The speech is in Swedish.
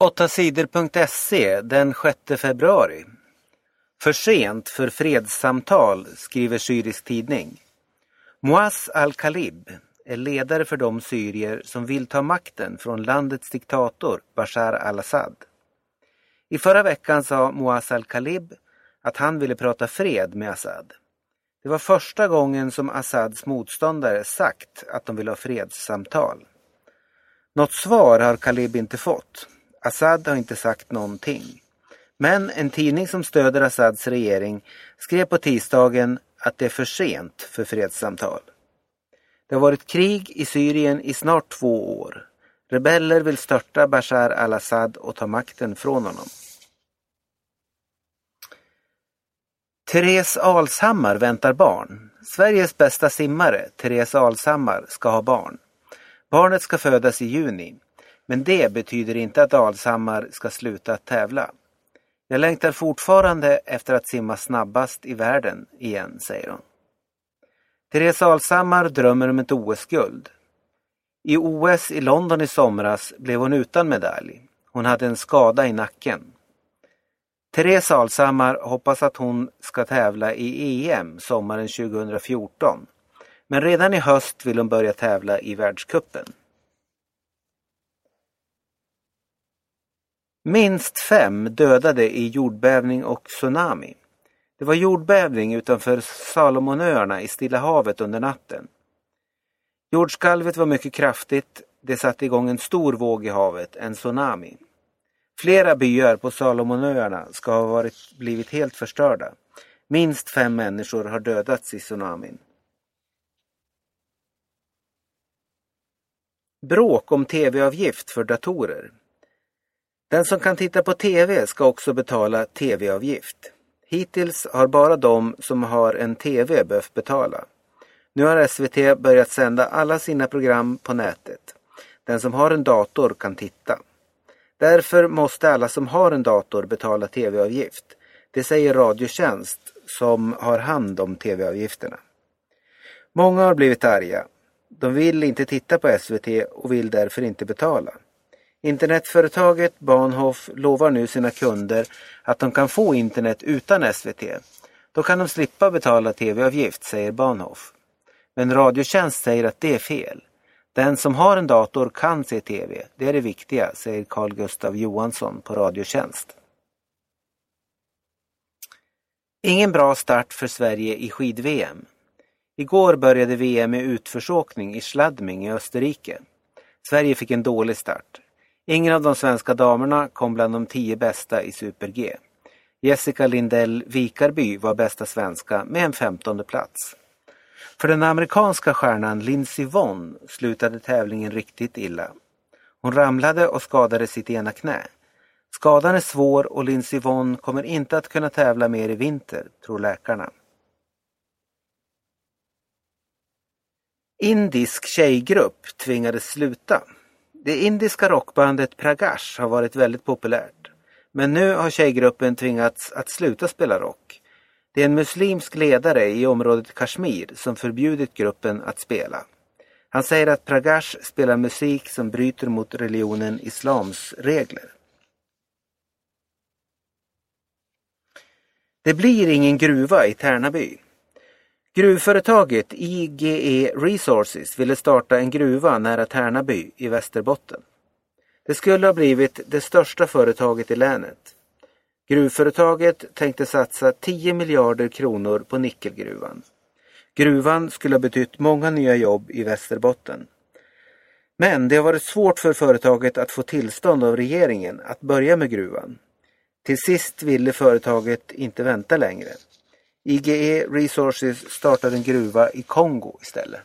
8sidor.se den 6 februari. För sent för fredssamtal, skriver syrisk tidning. Muaz al-Khalib är ledare för de syrier som vill ta makten från landets diktator Bashar al-Assad. I förra veckan sa Muaz al-Khalib att han ville prata fred med Assad. Det var första gången som Assads motståndare sagt att de vill ha fredssamtal. Något svar har Khalib inte fått. Assad har inte sagt någonting. Men en tidning som stöder Assads regering skrev på tisdagen att det är för sent för fredssamtal. Det har varit krig i Syrien i snart två år. Rebeller vill störta Bashar al-Assad och ta makten från honom. Therese Alshammar väntar barn. Sveriges bästa simmare, Therese Alshammar, ska ha barn. Barnet ska födas i juni. Men det betyder inte att Alshammar ska sluta att tävla. Jag längtar fortfarande efter att simma snabbast i världen igen, säger hon. Therese Alshammar drömmer om ett OS-guld. I OS i London i somras blev hon utan medalj. Hon hade en skada i nacken. Therese Alshammar hoppas att hon ska tävla i EM sommaren 2014. Men redan i höst vill hon börja tävla i världskuppen. Minst fem dödade i jordbävning och tsunami. Det var jordbävning utanför Salomonöarna i Stilla havet under natten. Jordskalvet var mycket kraftigt. Det satte igång en stor våg i havet, en tsunami. Flera byar på Salomonöarna ska ha varit, blivit helt förstörda. Minst fem människor har dödats i tsunamin. Bråk om tv-avgift för datorer. Den som kan titta på TV ska också betala TV-avgift. Hittills har bara de som har en TV behövt betala. Nu har SVT börjat sända alla sina program på nätet. Den som har en dator kan titta. Därför måste alla som har en dator betala TV-avgift. Det säger Radiotjänst som har hand om TV-avgifterna. Många har blivit arga. De vill inte titta på SVT och vill därför inte betala. Internetföretaget Bahnhof lovar nu sina kunder att de kan få internet utan SVT. Då kan de slippa betala tv-avgift, säger Bahnhof. Men Radiotjänst säger att det är fel. Den som har en dator kan se tv. Det är det viktiga, säger Carl Gustav Johansson på Radiotjänst. Ingen bra start för Sverige i skid-VM. Igår började VM med utförsåkning i Schladming i Österrike. Sverige fick en dålig start. Ingen av de svenska damerna kom bland de tio bästa i Super-G. Jessica Lindell Vikarby var bästa svenska med en femtonde plats. För den amerikanska stjärnan Lindsey Vonn slutade tävlingen riktigt illa. Hon ramlade och skadade sitt ena knä. Skadan är svår och Lindsey Vonn kommer inte att kunna tävla mer i vinter, tror läkarna. Indisk tjejgrupp tvingades sluta. Det indiska rockbandet Pragash har varit väldigt populärt. Men nu har tjejgruppen tvingats att sluta spela rock. Det är en muslimsk ledare i området Kashmir som förbjudit gruppen att spela. Han säger att Pragash spelar musik som bryter mot religionen islams regler. Det blir ingen gruva i Tärnaby. Gruvföretaget IGE Resources ville starta en gruva nära Tärnaby i Västerbotten. Det skulle ha blivit det största företaget i länet. Gruvföretaget tänkte satsa 10 miljarder kronor på nickelgruvan. Gruvan skulle ha betytt många nya jobb i Västerbotten. Men det har varit svårt för företaget att få tillstånd av regeringen att börja med gruvan. Till sist ville företaget inte vänta längre. IGE Resources startade en gruva i Kongo istället.